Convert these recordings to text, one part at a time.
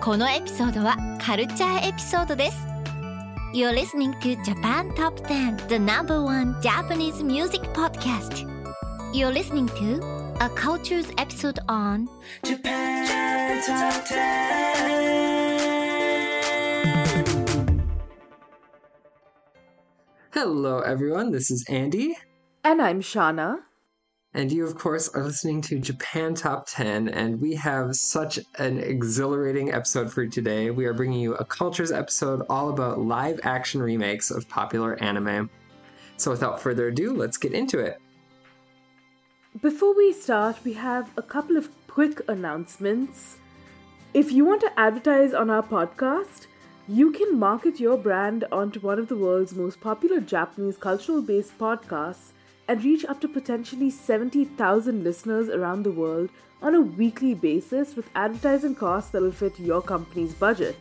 このエピソードはカルチャーエピソードです You're listening to Japan Top 10 The number one Japanese music podcast You're listening to A Cultures episode on Japan Top 10 Hello everyone, this is Andy. And I'm Shanna. And you, of course, are listening to Japan Top 10. And we have such an exhilarating episode for you today. We are bringing you a cultures episode all about live action remakes of popular anime. So, without further ado, let's get into it. Before we start, we have a couple of quick announcements. If you want to advertise on our podcast, you can market your brand onto one of the world's most popular Japanese cultural based podcasts and reach up to potentially 70,000 listeners around the world on a weekly basis with advertising costs that will fit your company's budget.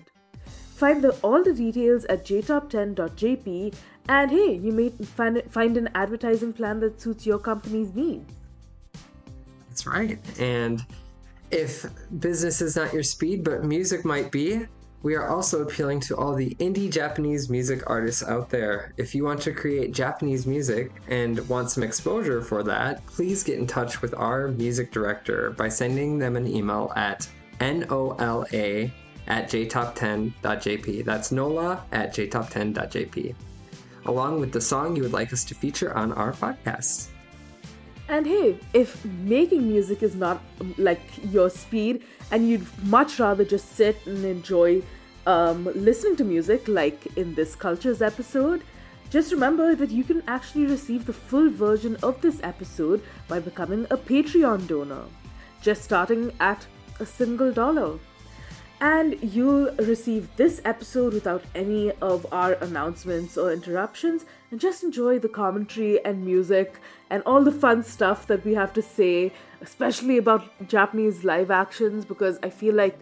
Find the, all the details at jtop10.jp and hey, you may find, find an advertising plan that suits your company's needs. That's right. And if business is not your speed, but music might be, we are also appealing to all the indie Japanese music artists out there. If you want to create Japanese music and want some exposure for that, please get in touch with our music director by sending them an email at nola at jtop10.jp. That's nola at jtop10.jp, along with the song you would like us to feature on our podcast. And hey, if making music is not like your speed and you'd much rather just sit and enjoy um, listening to music, like in this Cultures episode, just remember that you can actually receive the full version of this episode by becoming a Patreon donor, just starting at a single dollar. And you'll receive this episode without any of our announcements or interruptions, and just enjoy the commentary and music and all the fun stuff that we have to say, especially about Japanese live actions, because I feel like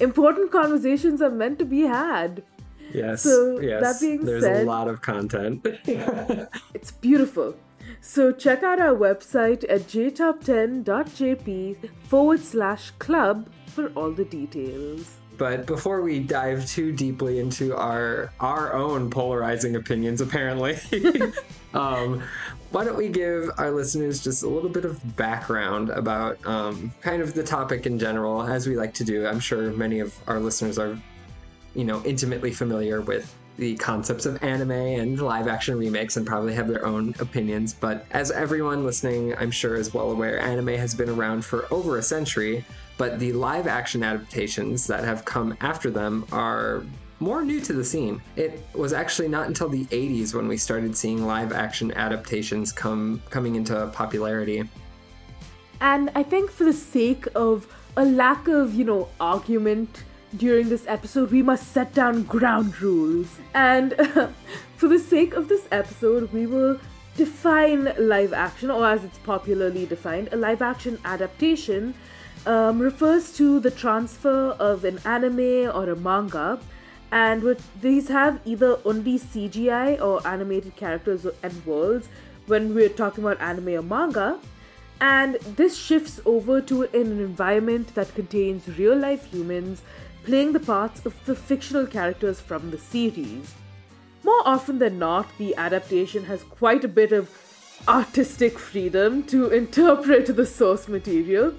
important conversations are meant to be had. Yes. So, yes. that being There's said- a lot of content. It's beautiful. So check out our website at jtop10.jp forward slash club for all the details. But before we dive too deeply into our our own polarizing opinions, apparently, um, why don't we give our listeners just a little bit of background about um, kind of the topic in general, as we like to do. I'm sure many of our listeners are, you know, intimately familiar with the concepts of anime and live action remakes and probably have their own opinions. But as everyone listening, I'm sure, is well aware, anime has been around for over a century, but the live action adaptations that have come after them are more new to the scene. It was actually not until the 80s when we started seeing live action adaptations come coming into popularity. And I think for the sake of a lack of, you know, argument during this episode, we must set down ground rules. And for the sake of this episode, we will define live action, or as it's popularly defined, a live action adaptation um, refers to the transfer of an anime or a manga. And with these have either only CGI or animated characters and worlds when we're talking about anime or manga, and this shifts over to an environment that contains real life humans playing the parts of the fictional characters from the series. More often than not, the adaptation has quite a bit of artistic freedom to interpret the source material,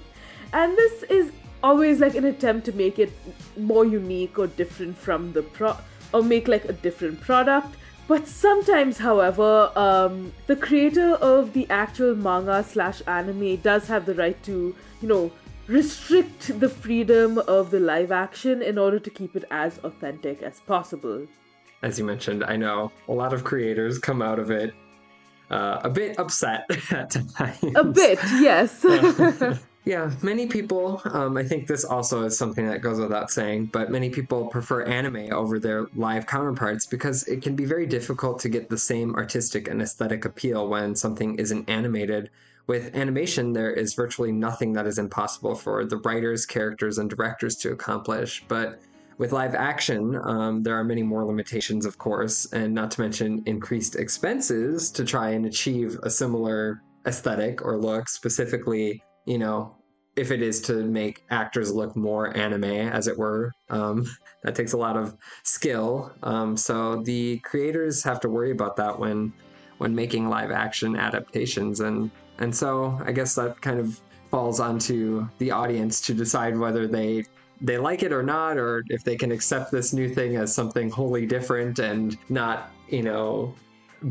and this is always like an attempt to make it more unique or different from the pro or make like a different product but sometimes however um, the creator of the actual manga slash anime does have the right to you know restrict the freedom of the live action in order to keep it as authentic as possible As you mentioned, I know a lot of creators come out of it uh, a bit upset at times. A bit, yes. Yeah, many people, um, I think this also is something that goes without saying, but many people prefer anime over their live counterparts because it can be very difficult to get the same artistic and aesthetic appeal when something isn't animated. With animation, there is virtually nothing that is impossible for the writers, characters, and directors to accomplish. But with live action, um, there are many more limitations, of course, and not to mention increased expenses to try and achieve a similar aesthetic or look, specifically you know, if it is to make actors look more anime, as it were. Um, that takes a lot of skill. Um, so the creators have to worry about that when when making live action adaptations, and and so I guess that kind of falls onto the audience to decide whether they they like it or not, or if they can accept this new thing as something wholly different and not, you know,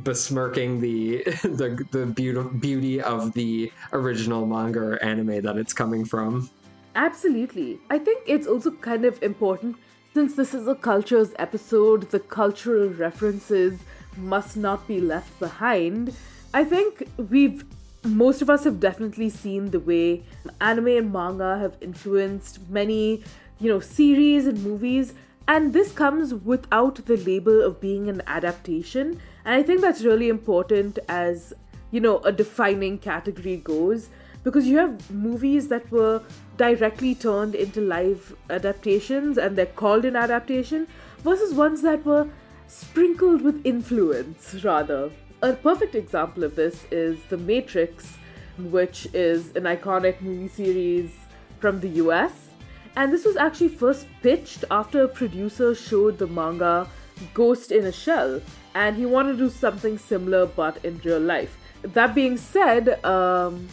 besmirking the the the beauty beauty of the original manga or anime that it's coming from. Absolutely. I think it's also kind of important since this is a cultures episode, the cultural references must not be left behind. I think we've most of us have definitely seen the way anime and manga have influenced many, you know, series and movies and this comes without the label of being an adaptation. And I think that's really important as, you know, a defining category goes. Because you have movies that were directly turned into live adaptations and they're called an adaptation, versus ones that were sprinkled with influence, rather. A perfect example of this is The Matrix, which is an iconic movie series from the US and this was actually first pitched after a producer showed the manga Ghost in a Shell, and he wanted to do something similar but in real life. That being said, um,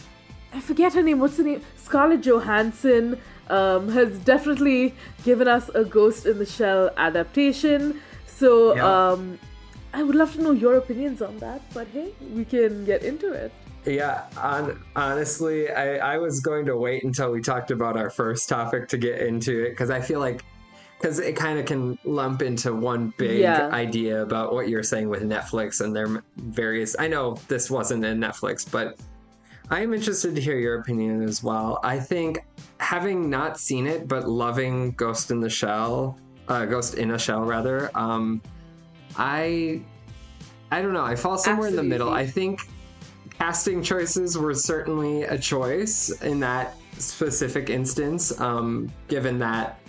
I forget her name. What's the name? Scarlett Johansson um, has definitely given us a Ghost in the Shell adaptation. So Yeah. um, I would love to know your opinions on that. But hey, we can get into it. Yeah, on, honestly, I, I was going to wait until we talked about our first topic to get into it because I feel like because it kind of can lump into one big Yeah. idea about what you're saying with Netflix and their various. I know this wasn't in Netflix, but I am interested to hear your opinion as well. I think having not seen it but loving Ghost in the Shell, uh, Ghost in a Shell rather, um, I I don't know. I fall somewhere in the middle. I think casting choices were certainly a choice in that specific instance, um, given that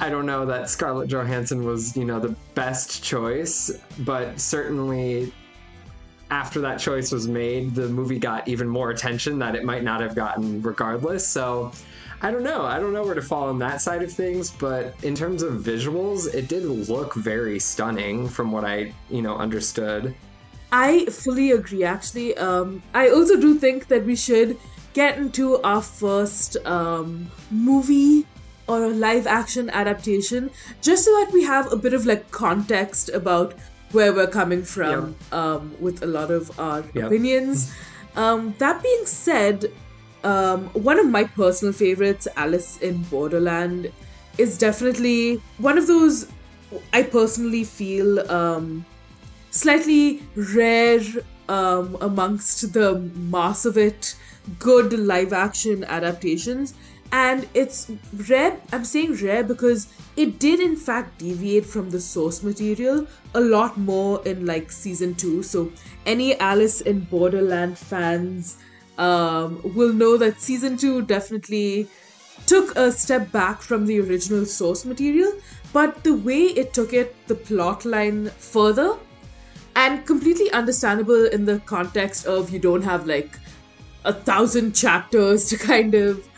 I don't know that Scarlett Johansson was, you know, the best choice, but certainly after that choice was made, the movie got even more attention that it might not have gotten regardless. So I don't know. I don't know where to fall on that side of things, but in terms of visuals, it did look very stunning from what I, you know, understood. I fully agree, actually. Um, I also do think that we should get into our first um, movie or a live action adaptation just so that we have a bit of like context about where we're coming from um, with a lot of our Yep. opinions. Um, that being said, um, one of my personal favorites, Alice in Borderland, is definitely one of those I personally feel um, slightly rare um, amongst the mass of it good live action adaptations and it's rare i'm saying rare because it did in fact deviate from the source material a lot more in like season 2 so any alice in borderland fans um, will know that season 2 definitely took a step back from the original source material but the way it took it the plot line further and completely understandable in the context of you don't have like a thousand chapters to kind of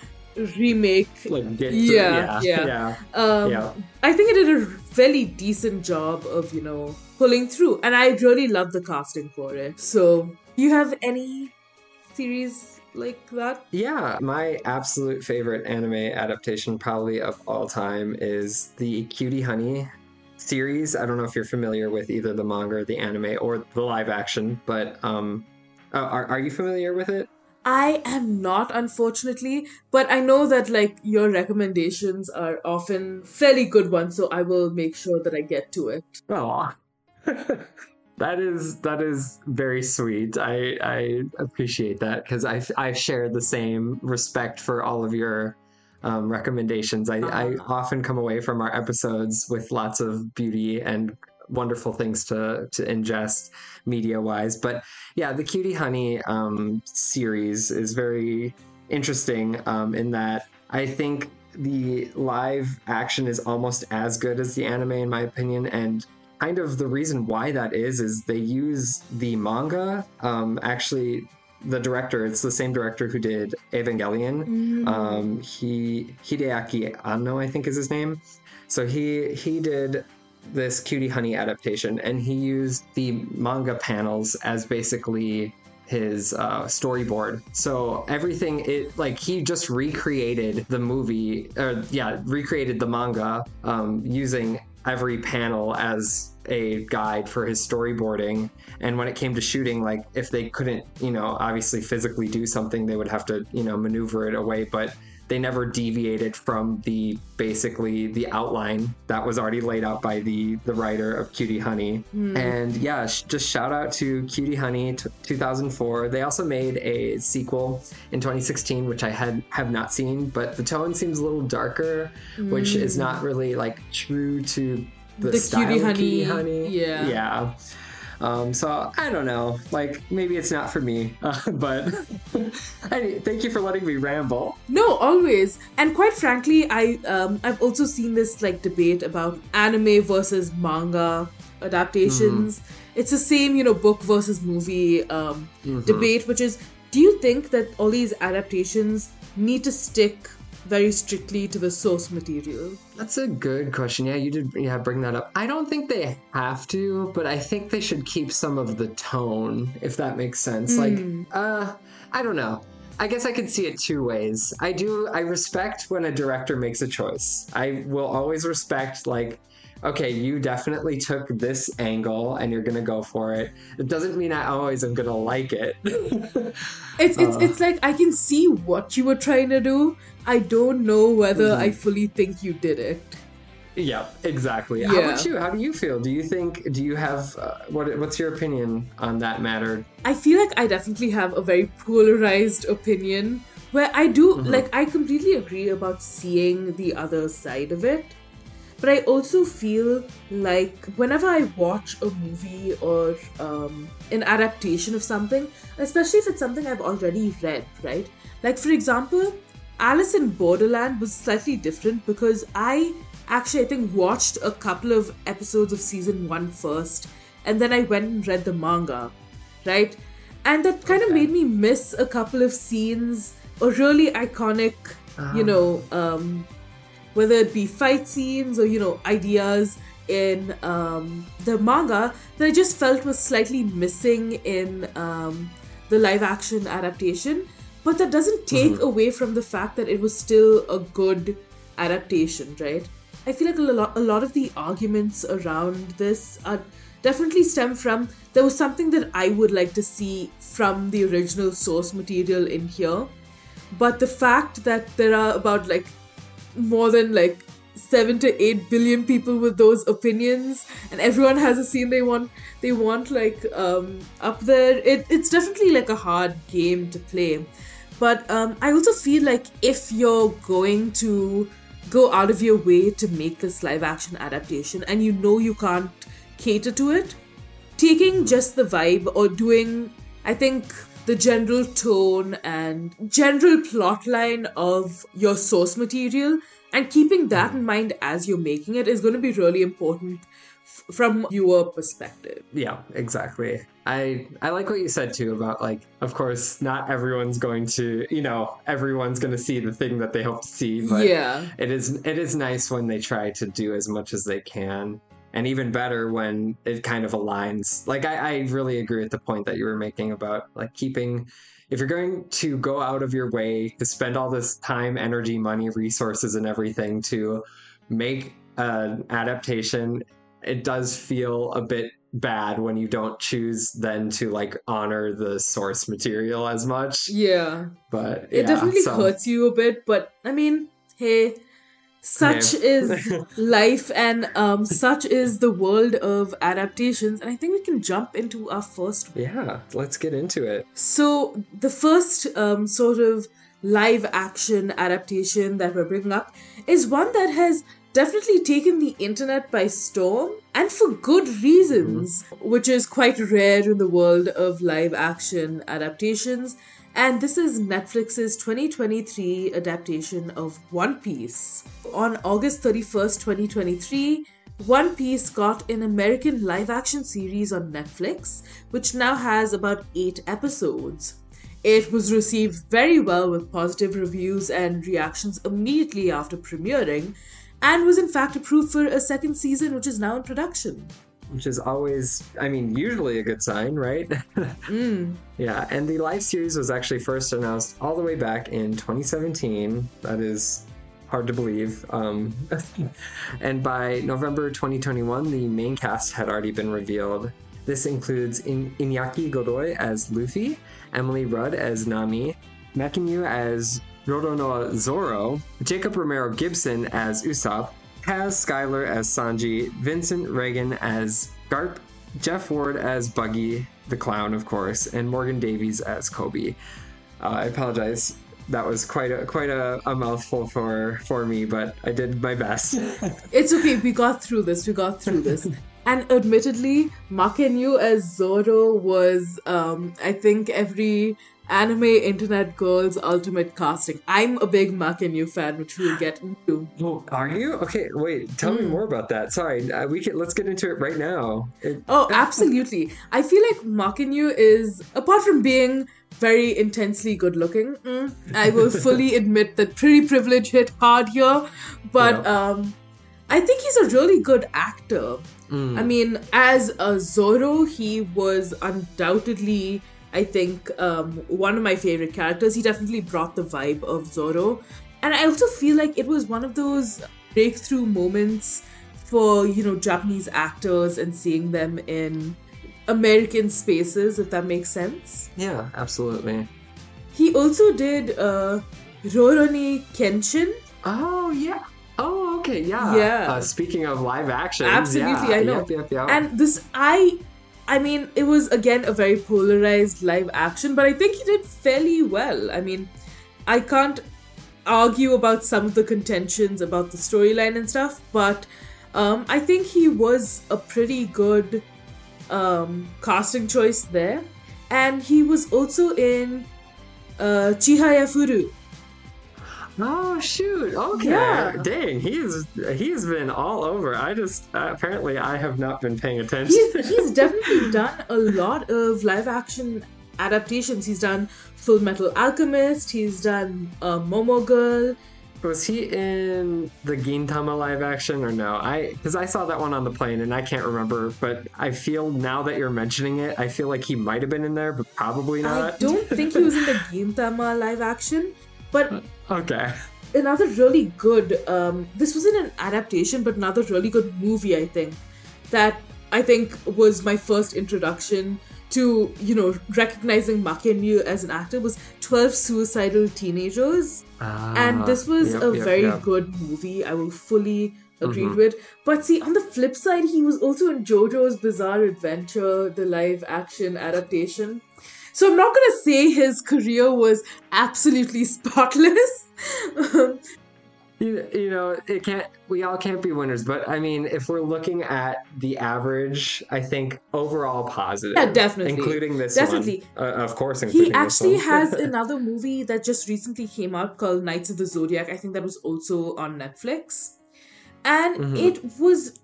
remake Like, get Yeah, yeah, yeah. um, Yeah. I think it did a fairly decent job of, you know, pulling through. And I really love the casting for it. So, you have any series like that? Yeah, my absolute favorite anime adaptation, probably of all time, is the Cutie Honey series. I don't know if you're familiar with either the manga or the anime or the live action, but um, uh, are are you familiar with it? I am not, unfortunately, but I know that like your recommendations are often fairly good ones, so I will make sure that I get to it. Oh, That is that is very sweet. I I appreciate that because I I share the same respect for all of your um, recommendations. I, I often come away from our episodes with lots of beauty and wonderful things to to ingest media wise. But yeah, the Cutie Honey um, series is very interesting um, in that I think the live action is almost as good as the anime in my opinion and kind of the reason why that is is they use the manga um, actually the director it's the same director who did evangelion. Um, he hideaki anno i think is his name. So he he did this cutie honey adaptation and he used the manga panels as basically his uh, storyboard. So everything it like he just recreated the movie or yeah recreated the manga um, using every panel as a guide for his storyboarding. And when it came to shooting like if they couldn't you know obviously physically do something they would have to you know maneuver it away. But they never deviated from the basically the outline that was already laid out by the the writer of Cutie Honey. Hmm. And yeah, sh- just shout out to Cutie Honey t- 2004. They also made a sequel in 2016 which I had have not seen, but the tone seems a little darker, which is hmm. not really like true to the, The style Cutie of Cutie Honey, Honey. yeah. Yeah. Um, so I don't know, like maybe it's not for me, uh, but I, thank you for letting me ramble. No, always. And quite frankly, I um I've also seen this like debate about anime versus manga adaptations. It's the same, you know, book versus movie um debate, which is do you think that all these adaptations need to stick very strictly to the source material? That's a good question. Yeah, you did. Yeah, bring that up. I don't think they have to, but I think they should keep some of the tone, if that makes sense. Like, uh, I don't know. I guess I could see it two ways. I do. I respect when a director makes a choice. I will always respect like. Okay, you definitely took this angle and you're gonna go for it. It doesn't mean I always am gonna like it. It's it's uh. it's like I can see what you were trying to do. I don't know whether I mm-hmm. fully think you did it. Yeah, exactly. How Yeah. about you? How do you feel? Do you think? Do you have? Uh, what? What's your opinion on that matter? I feel like I definitely have a very polarized opinion where I do mm-hmm. like I completely agree about seeing the other side of it. But I also feel like whenever I watch a movie or um, an adaptation of something, especially if it's something I've already read, right? Like, for example, Alice in Borderland was slightly different because I actually, I think, watched a couple of episodes of season one first, and then I went and read the manga, right? And that kind of made me miss a couple of scenes or really iconic, you know, um, whether it be fight scenes or you know ideas in um, the manga that I just felt was slightly missing in um, the live action adaptation. But that doesn't take away from the fact that it was still a good adaptation, right? I feel like a lot, a lot of the arguments around this are definitely stem from there was something that I would like to see from the original source material in here. But the fact that there are about like more than like seven to eight billion people with those opinions and everyone has a scene they want they want like um up there. It, it's definitely like a hard game to play. But um i also feel like if you're going to go out of your way to make this live action adaptation and you know you can't cater to it taking just the vibe or doing i think the general tone and general plot line of your source material and keeping that in mind as you're making it is going to be really important f- from viewer perspective Yeah, exactly. I I like what you said too about like, of course, not everyone's going to, you know, everyone's going to see the thing that they hope to see, but Yeah. it is it is nice when they try to do as much as they can. And even better when it kind of aligns. Like I, I really agree with the point that you were making about like keeping if you're going to go out of your way to spend all this time, energy, money, resources, and everything to make an adaptation, it does feel a bit bad when you don't choose then to like honor the source material as much. yeah But it definitely so- hurts you a bit but i mean hey such Okay. is life and um, such is the world of adaptations. And I think we can jump into our first Yeah, let's get into it. So, the first um, sort of live action adaptation that we're bringing up is one that has definitely taken the internet by storm and for good reasons, which is quite rare in the world of live action adaptations. And this is Netflix's 2023 adaptation of One Piece. On August 31st, 2023, One Piece got an American live action series on Netflix, which now has about eight episodes. It was received very well with positive reviews and reactions immediately after premiering, and was in fact approved for a second season, which is now in production. Which is always, I mean, usually a good sign, right? Yeah, and the live series was actually first announced all the way back in 2017. That is hard to believe. Um, and by November 2021, the main cast had already been revealed. This includes In- Iñaki Godoy as Luffy, Emily Rudd as Nami, Mackenyu as Roronoa Zoro, Jacob Romero Gibson as Usopp, Kaz Skyler as Sanji, Vincent Regan as Garp, Jeff Ward as Buggy the Clown, of course, and Morgan Davies as Koby. Uh, I apologize. That was quite a quite a, a mouthful for for me, but I did my best. It's okay, we got through this, we got through this. and admittedly, Mackenyu as Zoro was, um, I think, every anime internet girl's ultimate casting. I'm a big Mackenyu fan, which we'll get into. oh, are you okay? Wait, tell me more about that. Sorry, uh, we can let's get into it right now. It, Oh, absolutely. I feel like Mackenyu is, apart from being very intensely good looking, mm, I will fully admit that pretty privilege hit hard here, but Yeah. um, I think he's a really good actor. I mean, as a Zoro, he was undoubtedly, I think, um, one of my favorite characters. He definitely brought the vibe of Zoro. And I also feel like it was one of those breakthrough moments for, you know, Japanese actors and seeing them in American spaces, if that makes sense. yeah, absolutely. He also did uh, Rurouni Kenshin. Oh yeah. Oh okay. Yeah. Yeah. Uh, speaking of live action, Absolutely, yeah. I know. Yep, yep, yep. And this, I, I mean, it was again a very polarized live action, but I think he did fairly well. I mean, I can't argue about some of the contentions about the storyline and stuff, but um, I think he was a pretty good um, casting choice there. And he was also in uh, Chihaya Furu. Oh shoot! Okay, Yeah. dang, he's he's been all over. I just uh, apparently I have not been paying attention. he's, he's definitely done a lot of live action adaptations. He's done Full Metal Alchemist, he's done uh, Momo Girl. Was he in the Gintama live action or no? I because I saw that one on the plane and I can't remember, but I feel now that you're mentioning it, I feel like he might have been in there, but probably not. I don't think he was in the Gintama live action, but okay. another really good, um, this wasn't an adaptation, but another really good movie, I think, that I think was my first introduction to, you know, recognizing Mackenyu as an actor was 12 Suicidal Teenagers. and this was Ah, yep, a yep, very yep. good movie. I will fully agree Mm-hmm. with. But see, on the flip side, he was also in JoJo's Bizarre Adventure, the live action adaptation. So I'm not gonna say his career was absolutely spotless. You, you know, it can't. We all can't be winners, but I mean, if we're looking at the average, I think overall positive. Yeah, definitely. including this Definitely. one. Uh, of course, including this. he actually has another movie that just recently came out called Knights of the Zodiac. I think that was also on Netflix. And Mm-hmm. it was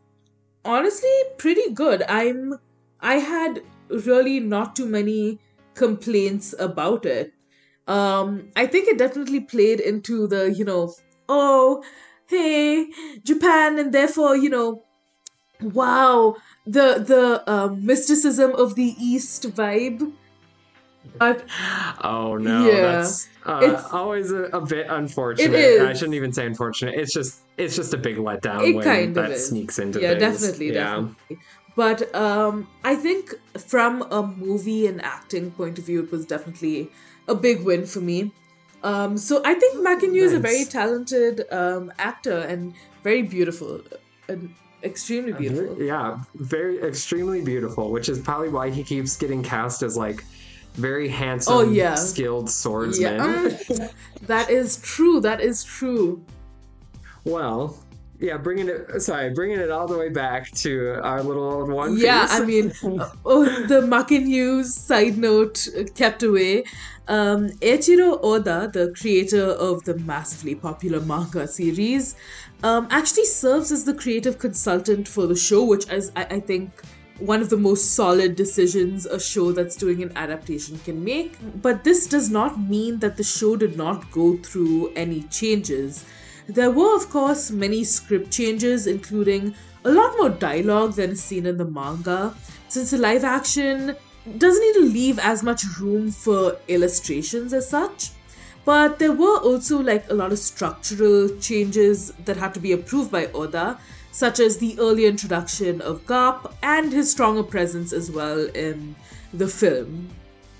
honestly pretty good. I'm I had really not too many complaints about it. Um I think it definitely played into the, you know, oh, hey, Japan and therefore, you know, wow, the the um, mysticism of the East vibe. But Oh no, Yeah. that's uh, It's- always a, a bit unfortunate. is. I shouldn't even say unfortunate. It's just it's just a big letdown it when that sneaks into yeah, things. definitely, yeah. definitely. But um, I think from a movie and acting point of view, it was definitely a big win for me. Um, so I think Mackenyu is a very talented um, actor and very beautiful, and extremely beautiful. Yeah, very extremely beautiful, which is probably why he keeps getting cast as like very handsome, Oh, yeah. skilled Yeah, swordsman. mm, that is true. That is true. well, yeah, bringing it sorry, bringing it all the way back to our little old one. Yeah, Piece. I mean, oh, the Mackenyu side note uh, kept away. Um, Eiichiro Oda, the creator of the massively popular manga series, um, actually serves as the creative consultant for the show, which is, I, I think, one of the most solid decisions a show that's doing an adaptation can make. But this does not mean that the show did not go through any changes. There were, of course, many script changes, including a lot more dialogue than seen in the manga, since the live action doesn't need to leave as much room for illustrations as such. But there were also like a lot of structural changes that had to be approved by Oda, such as the early introduction of Garp and his stronger presence as well in the film.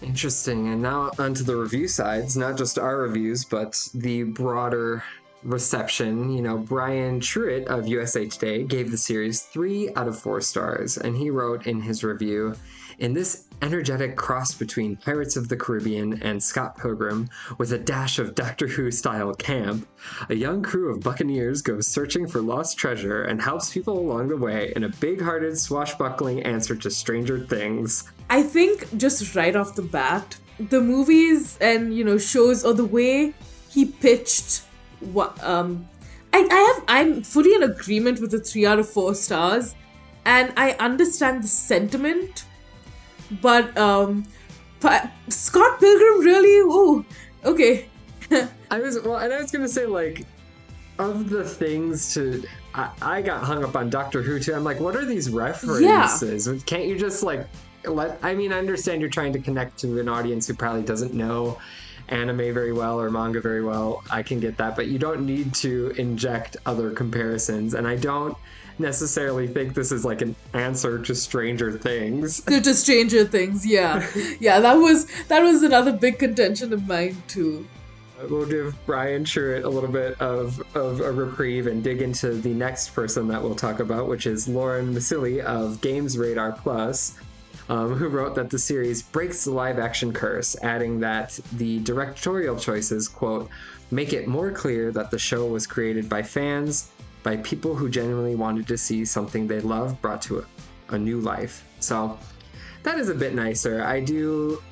Interesting. And now onto the review sides, not just our reviews, but the broader reception. You know, Brian Truitt of USA Today gave the series three out of four stars, and he wrote in his review In this energetic cross between Pirates of the Caribbean and Scott Pilgrim, with a dash of Doctor Who style camp, a young crew of buccaneers goes searching for lost treasure and helps people along the way in a big hearted, swashbuckling answer to Stranger Things. I think just right off the bat, the movies and you know shows or the way he pitched what um I, I have I'm fully in agreement with the three out of four stars and I understand the sentiment but um Scott Pilgrim really oh okay I was well, and I was gonna say like, of the things to, I, I got hung up on Doctor Who too. I'm like, what are these references? Can't you just like let? I mean, I understand you're trying to connect to an audience who probably doesn't know anime very well or manga very well. I can get that, but you don't need to inject other comparisons. And I don't necessarily think this is like an answer to Stranger Things. to, to Stranger Things yeah yeah that was that was another big contention of mine too We'll give Brian Truitt a little bit of, of a reprieve and dig into the next person that we'll talk about, which is Lauren Milici of Games Radar Plus, um, who wrote that the series breaks the live action curse, adding that the directorial choices, quote, make it more clear that the show was created by fans, by people who genuinely wanted to see something they love brought to a, a new life. So that is a bit nicer. I do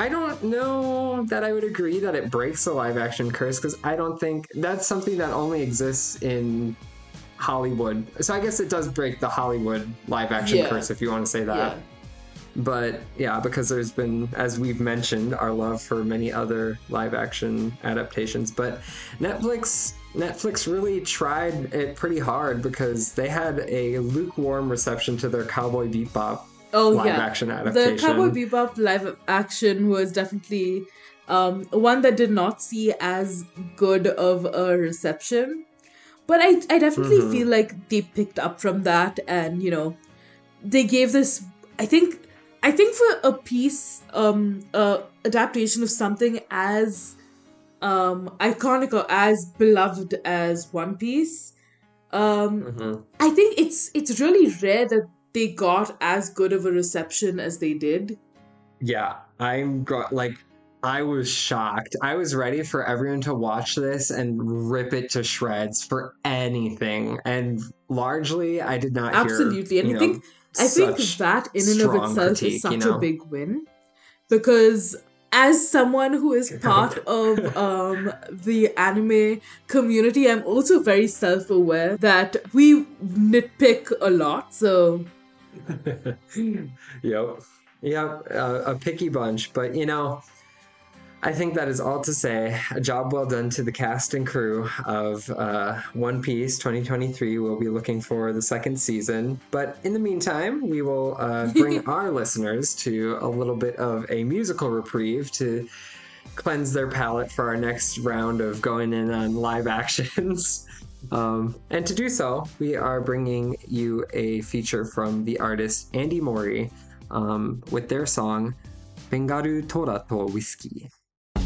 I don't know that I would agree that it breaks the live action curse because I don't think that's something that only exists in Hollywood. So I guess it does break the Hollywood live action Yeah. curse if you want to say that. yeah But yeah, because there's been, as we've mentioned, our love for many other live action adaptations. But Netflix Netflix really tried it pretty hard because they had a lukewarm reception to their Cowboy Bebop Oh live yeah, action adaptation. the Cowboy Bebop live action was definitely um, one that did not see as good of a reception, but I I definitely Mhm. feel like they picked up from that, and you know, they gave this. I think I think for a piece, um, uh, adaptation of something as um iconic or as beloved as One Piece, um, Mhm. I think it's it's really rare that they got as good of a reception as they did. Yeah, I'm go- like, I was shocked. I was ready for everyone to watch this and rip it to shreds for anything, and largely, I did not. hear, Absolutely, and you I know, think I think that in and of itself critique, is such you know? a big win because as someone who is part of um, the anime community, I'm also very self-aware that we nitpick a lot. So yep, yep, uh, a picky bunch, but you know. I think that is all to say. A job well done to the cast and crew of uh, One Piece 2023. We'll be looking for the second season. But in the meantime, we will uh, bring our listeners to a little bit of a musical reprieve to cleanse their palate for our next round of going in on live actions. Um, and to do so, we are bringing you a feature from the artist Andy Mori um, with their song Bengaru Tora to Whiskey.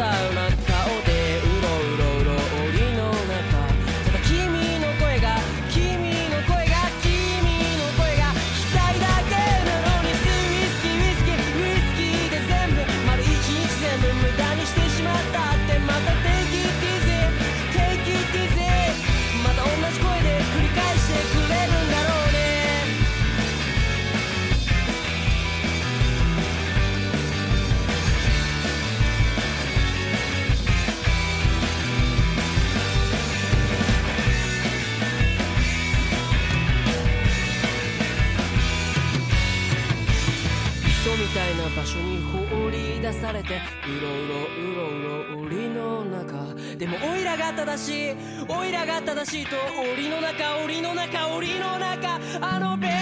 down and しいおいらが正しいと檻の中檻の中檻の中あのベ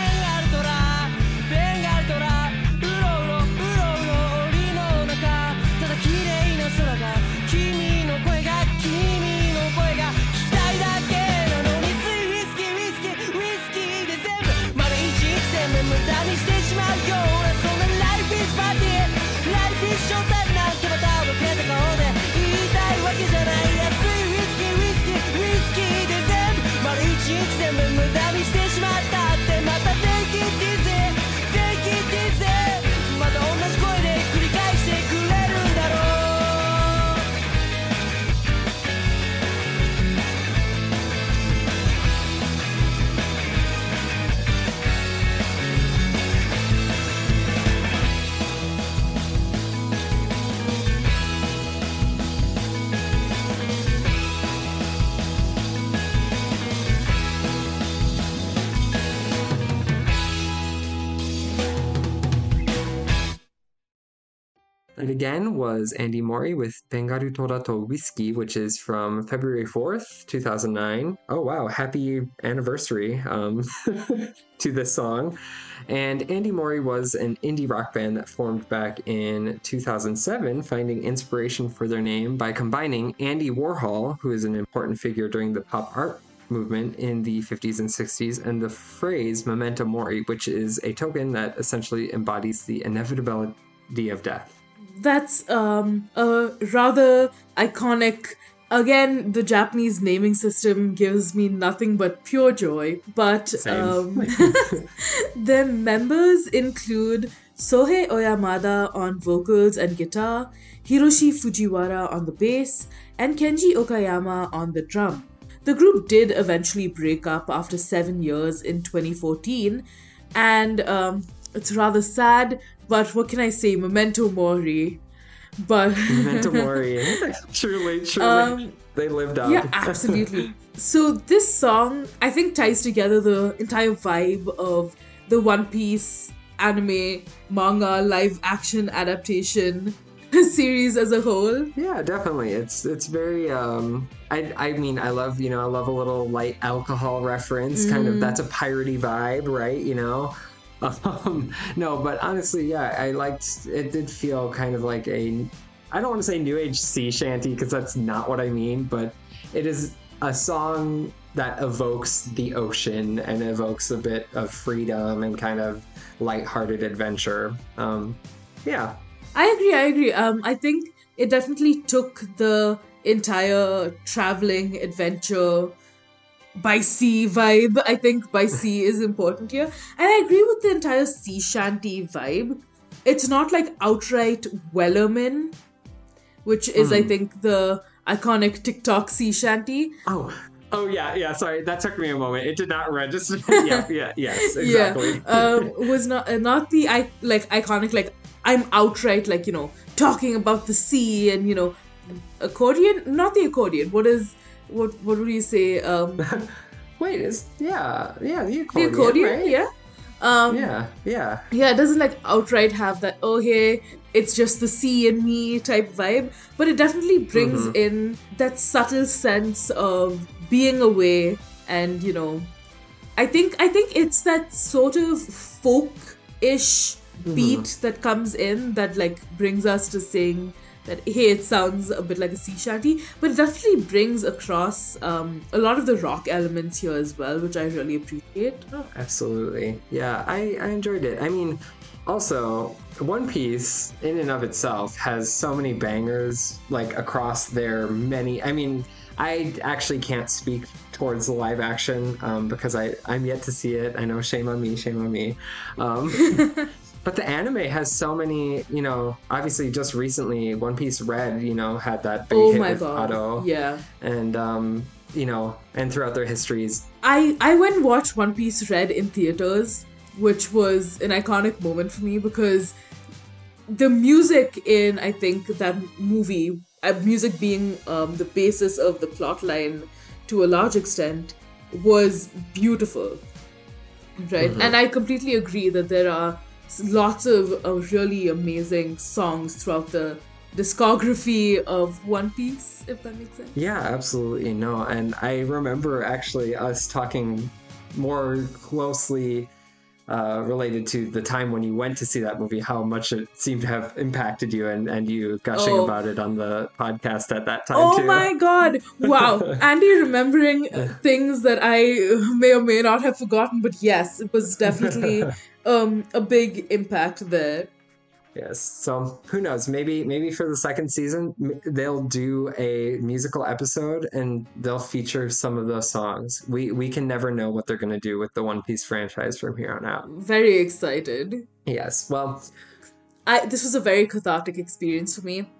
again was Andy Mori with Bengaru Torato Whiskey, which is from February 4th, 2009. Oh, wow. Happy anniversary um, to this song. And Andy Mori was an indie rock band that formed back in 2007, finding inspiration for their name by combining Andy Warhol, who is an important figure during the pop art movement in the 50s and 60s, and the phrase memento mori, which is a token that essentially embodies the inevitability of death. That's um, a rather iconic. Again, the Japanese naming system gives me nothing but pure joy. But um, the members include Sohei Oyamada on vocals and guitar, Hiroshi Fujiwara on the bass, and Kenji Okayama on the drum. The group did eventually break up after seven years in 2014, and um, it's rather sad, but what can I say? Memento Mori. But Memento mori. truly, truly. Um, they lived up. yeah, absolutely. so this song, I think, ties together the entire vibe of the One Piece anime, manga, live action adaptation series as a whole. Yeah, definitely. It's it's very um I I mean I love, you know, I love a little light alcohol reference, kind of that's a piratey vibe, right? You know? Um no, but honestly, yeah, I liked it did feel kind of like a I don't want to say new age sea shanty because that's not what I mean, but it is a song that evokes the ocean and evokes a bit of freedom and kind of lighthearted adventure. Um yeah, I agree, I agree. Um, I think it definitely took the entire traveling adventure by sea vibe. I think by sea is important here. And I agree with the entire sea shanty vibe. It's not like outright Wellerman, which is, I think, the iconic TikTok sea shanty. Oh, oh yeah, yeah. Sorry, that took me a moment. It did not register. yeah, yeah, yes, exactly. Yeah, um, was not uh, not the I like iconic like I'm outright like you know talking about the sea and you know accordion. Not the accordion. What is what? What would you say? Um, Wait, is yeah, yeah, the the accordion, accordion. right? Yeah. Um, yeah, yeah. yeah, it doesn't like outright have that, oh, hey, it's just the sea and me type vibe, but it definitely brings Mm-hmm. in that subtle sense of being away and, you know, I think I think it's that sort of folk-ish Mm-hmm. beat that comes in that like brings us to sing that hey it sounds a bit like a sea shanty but it definitely brings across um, a lot of the rock elements here as well which i really appreciate Absolutely. Yeah, I, I enjoyed it. I mean, also, One Piece, in and of itself, has so many bangers, like, across their many. I mean, I actually can't speak towards the live action um, because I, I'm yet to see it. I know, shame on me, shame on me. Um, but the anime has so many, you know, obviously, just recently, One Piece Red, you know, had that big oh hit my with god. Ado. yeah. And, um, you know, and throughout their histories, I I went and watched One Piece Red in theaters, which was an iconic moment for me because the music in I think that movie, uh, music being um, the basis of the plot line to a large extent, was beautiful, right? And I completely agree that there are lots of uh, really amazing songs throughout the discography of One Piece, if that makes sense. Yeah, absolutely. No, and I remember actually us talking more closely uh, related to the time when you went to see that movie, how much it seemed to have impacted you, and, and you gushing Oh. about it on the podcast at that time Oh too. my god! Wow, Andy remembering things that I may or may not have forgotten, but yes, it was definitely um a big impact there. Yes. So who knows? Maybe maybe for the second season they'll do a musical episode and they'll feature some of those songs. We we can never know what they're going to do with the One Piece franchise from here on out. Very excited. Yes. Well, I this was a very cathartic experience for me.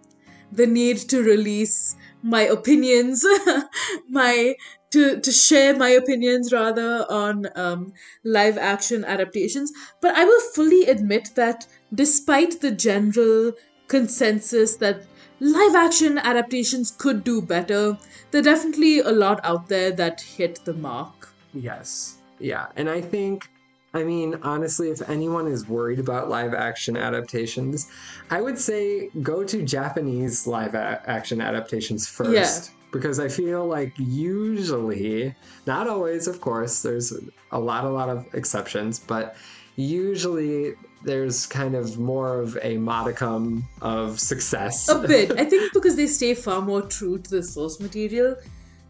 The need to release my opinions, my to to share my opinions rather on um, live action adaptations. But I will fully admit that despite the general consensus that live action adaptations could do better, there are definitely a lot out there that hit the mark. Yes. Yeah. And I think, I mean, honestly, if anyone is worried about live action adaptations, I would say go to Japanese live a- action adaptations first. Yeah. Because I feel like usually, not always, of course, there's a lot, a lot of exceptions, but usually there's kind of more of a modicum of success. a bit. I think because they stay far more true to the source material.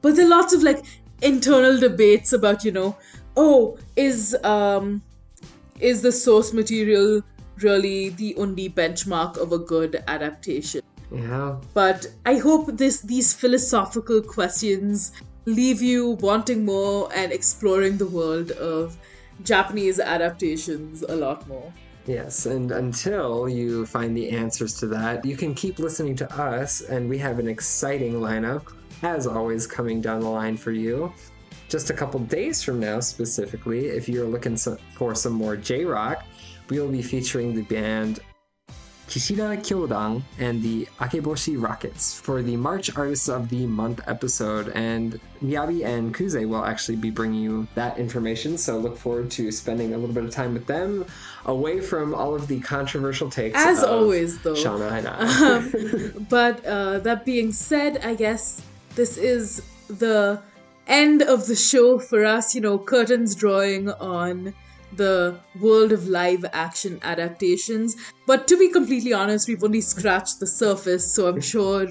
But there are lots of like internal debates about, you know, oh, is um is the source material really the only benchmark of a good adaptation? Yeah. But I hope this these philosophical questions leave you wanting more and exploring the world of Japanese adaptations a lot more. Yes, and until you find the answers to that, you can keep listening to us, and we have an exciting lineup, as always, coming down the line for you. Just a couple days from now, specifically, if you're looking for some more J Rock, we will be featuring the band Kishida Kyodan and the Akeboshi Rockets for the March Artists of the Month episode. And Miyabi and Kuze will actually be bringing you that information. So look forward to spending a little bit of time with them away from all of the controversial takes. As always, though. Shanna and I. Um, but uh, that being said, I guess this is the end of the show for us. You know, curtains drawing on the world of live action adaptations. But to be completely honest, we've only scratched the surface, so I'm sure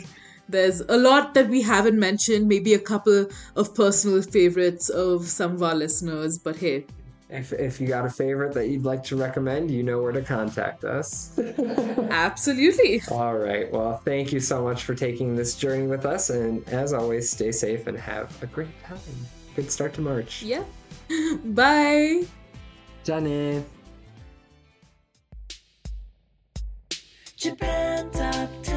there's a lot that we haven't mentioned, maybe a couple of personal favorites of some of our listeners, but hey. if, if you got a favorite that you'd like to recommend, you know where to contact us. Absolutely. All right. Well, thank you so much for taking this journey with us. And as always, stay safe and have a great time. Good start to March. Yeah. Bye. じゃあね Japan Top